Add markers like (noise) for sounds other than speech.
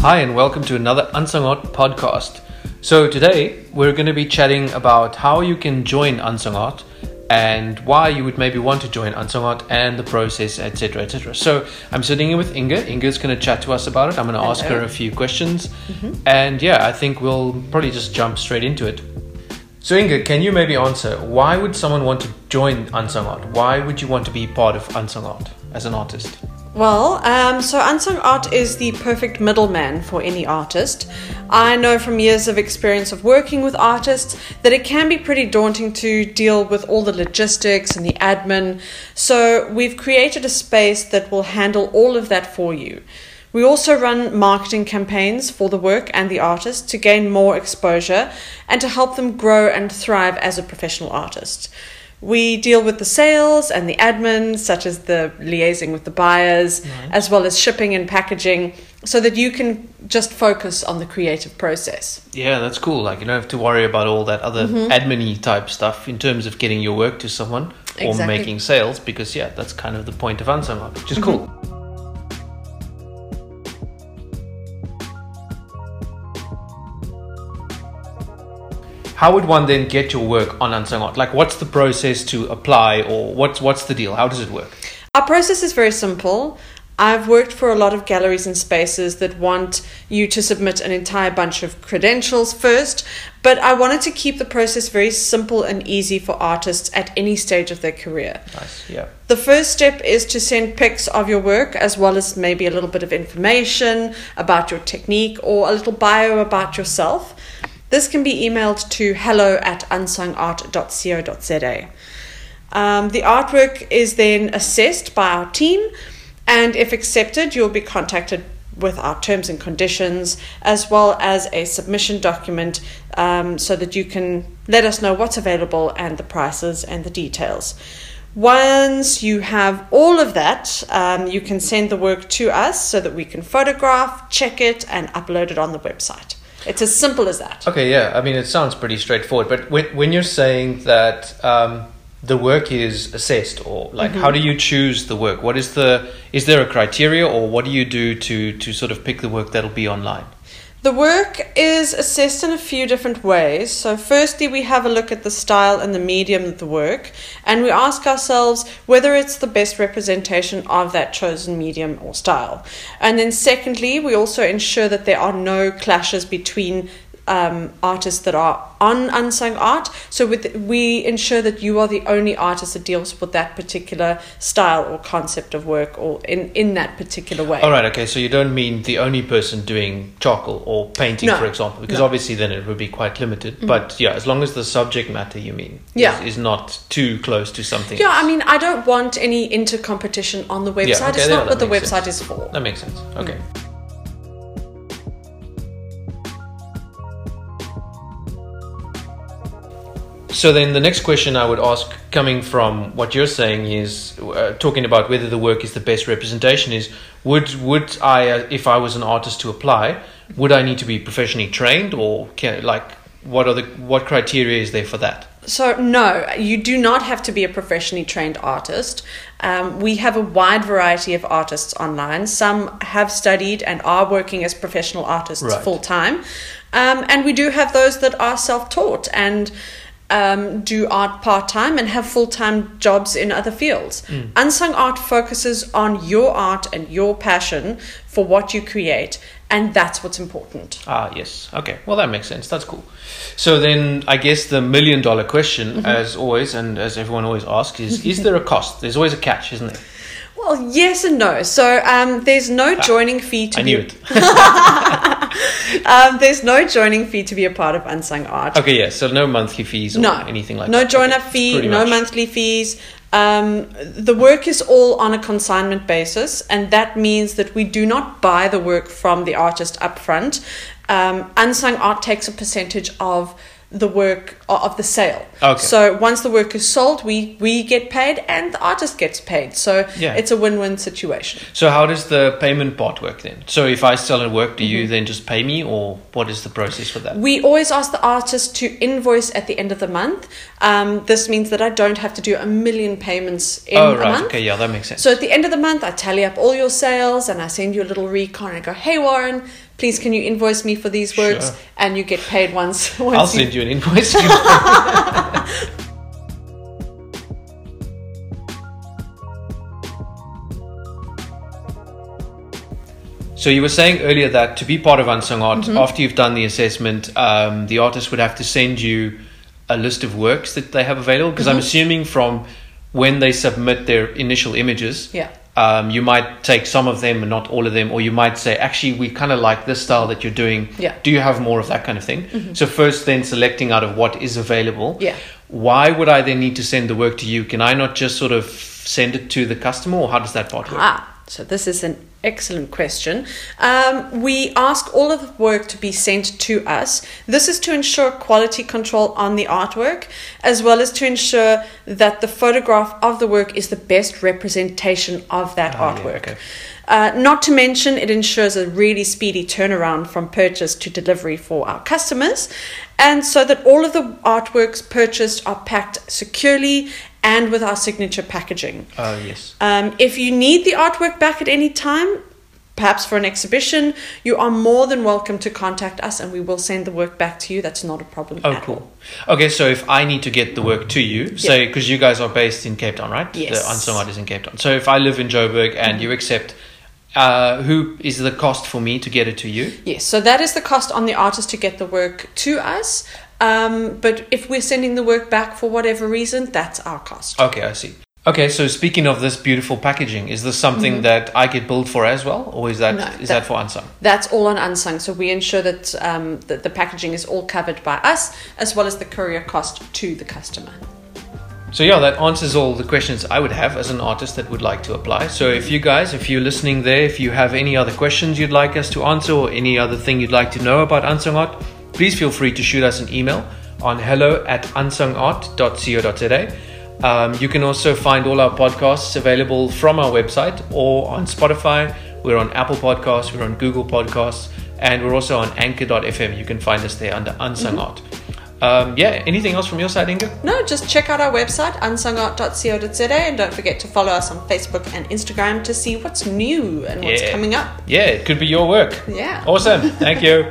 Hi, and welcome to another Unsung Art podcast. So, today we're going to be chatting about how you can join Unsung Art and why you would maybe want to join Unsung Art and the process, etc. etc. So, I'm sitting here with Inga. Inga's going to chat to us about it. I'm going to ask her a few questions, mm-hmm. and yeah, I think we'll probably just jump straight into it. So, Inga, can you maybe answer why would someone want to join Unsung Art? Why would you want to be part of Unsung Art as an artist? Well, um, so unsung art is the perfect middleman for any artist. I know from years of experience of working with artists that it can be pretty daunting to deal with all the logistics and the admin. So we've created a space that will handle all of that for you. We also run marketing campaigns for the work and the artist to gain more exposure and to help them grow and thrive as a professional artist. We deal with the sales and the admin, such as the liaising with the buyers, as well as shipping and packaging, so that you can just focus on the creative process. Yeah, that's cool. Like you don't have to worry about all that other Mm-hmm. admin type stuff in terms of getting your work to someone or Exactly. making sales because yeah, that's kind of the point of art, which is Mm-hmm. cool. How would one then get your work on unsung art? Like, what's the process to apply, or what's what's the deal? How does it work? Our process is very simple. I've worked for a lot of galleries and spaces that want you to submit an entire bunch of credentials first, but I wanted to keep the process very simple and easy for artists at any stage of their career. Nice, yeah. The first step is to send pics of your work as well as maybe a little bit of information about your technique or a little bio about yourself. This can be emailed to hello at unsungart.co.za. Um, the artwork is then assessed by our team, and if accepted, you'll be contacted with our terms and conditions as well as a submission document um, so that you can let us know what's available and the prices and the details. Once you have all of that, um, you can send the work to us so that we can photograph, check it, and upload it on the website. It's as simple as that. Okay, yeah. I mean, it sounds pretty straightforward. But when when you're saying that um, the work is assessed, or like, Mm-hmm. how do you choose the work? What is the is there a criteria, or what do you do to to sort of pick the work that'll be online? The work is assessed in a few different ways. So, firstly, we have a look at the style and the medium of the work, and we ask ourselves whether it's the best representation of that chosen medium or style. And then, secondly, we also ensure that there are no clashes between um, artists that are on unsung art. So with, we ensure that you are the only artist that deals with that particular style or concept of work or in, in that particular way. All right, okay. So you don't mean the only person doing charcoal or painting, No. for example, because No. obviously then it would be quite limited. But yeah, as long as the subject matter you mean Yeah. is, is not too close to something. Yeah, else. I mean, I don't want any inter competition on the website. okay, it's yeah, not what the website sense. is for. That makes sense. Okay. So then the next question I would ask, coming from what you're saying, is uh, talking about whether the work is the best representation. Is would would I, uh, if I was an artist to apply, would I need to be professionally trained, or can like what are the what criteria is there for that? So, no, you do not have to be a professionally trained artist. Um, we have a wide variety of artists online. Some have studied and are working as professional artists Right. full time. Um, and we do have those that are self taught and um, do art part time and have full time jobs in other fields. Unsung art focuses on your art and your passion for what you create, and that's what's important. Ah, yes. Okay. Well, that makes sense. That's cool. So then, I guess the million dollar question, Mm-hmm. as always, and as everyone always asks, is: Is there a cost? There's always a catch, isn't there? Well, yes and no. So um, there's no joining fee to I be knew it. (laughs) (laughs) (laughs) um, there's no joining fee to be a part of Unsung Art. Okay, yeah. So no monthly fees or No, anything like no that. No join Okay, up fee, no much. monthly fees. Um, the work is all on a consignment basis, and that means that we do not buy the work from the artist upfront. Um, Unsung Art takes a percentage of the work of the sale. Okay. So once the work is sold, we we get paid and the artist gets paid. So Yeah. it's a win-win situation. So how does the payment part work then? So if I sell a work, do you Mm-hmm. then just pay me, or what is the process for that? We always ask the artist to invoice at the end of the month. Um, this means that I don't have to do a million payments in oh a right, month. okay, yeah, that makes sense. So at the end of the month, I tally up all your sales and I send you a little recon and I go, hey, Warren, please can you invoice me for these works Sure. and you get paid once, (laughs) once I'll you- send you an invoice. (laughs) So you were saying earlier that to be part of Unsung Art, Mm-hmm. after you've done the assessment, um, the artist would have to send you a list of works that they have available. Because Mm-hmm. I'm assuming from when they submit their initial images, Yeah. Um, you might take some of them and not all of them, or you might say, actually, we kind of like this style that you're doing. Yeah. Mm-hmm. Do you have more of that kind of thing? So first, then selecting out of what is available. Yeah. Why would I then need to send the work to you? Can I not just sort of send it to the customer, or how does that part work? Ah, so this is an excellent question. Um, we ask all of the work to be sent to us. This is to ensure quality control on the artwork, as well as to ensure that the photograph of the work is the best representation of that yeah, artwork. okay. Uh, not to mention, it ensures a really speedy turnaround from purchase to delivery for our customers, and so that all of the artworks purchased are packed securely and with our signature packaging. Oh, yes. Um, if you need the artwork back at any time, perhaps for an exhibition, you are more than welcome to contact us and we will send the work back to you. That's not a problem. Oh, at cool. Okay, so if I need to get the work to you, say, because you guys are based in Cape Town, right? Yes. The Unsung Art is in Cape Town. So if I live in Joburg and you accept, uh, who is the cost for me to get it to you? Yes, so that is the cost on the artist to get the work to us. Um, but if we're sending the work back for whatever reason, that's our cost. Okay, I see. Okay, so speaking of this beautiful packaging, is this something that I get billed for as well, or is that is Mm-hmm. No, that, that- for Unsung? That's all on Unsung. So we ensure that, um, that the packaging is all covered by us, as well as the courier cost to the customer. So yeah, that answers all the questions I would have as an artist that would like to apply. So if you guys, if you're listening there, if you have any other questions you'd like us to answer or any other thing you'd like to know about Unsung Art, please feel free to shoot us an email on hello at unsungart.co.za. Um, you can also find all our podcasts available from our website or on Spotify. We're on Apple Podcasts, we're on Google Podcasts, and we're also on anchor.fm. You can find us there under Unsung Art. Um, yeah, anything else from your side, Inga? No, just check out our website, unsungart.co.za, and don't forget to follow us on Facebook and Instagram to see what's new and what's Yeah. coming up. Yeah, it could be your work. Yeah. Awesome. (laughs) Thank you.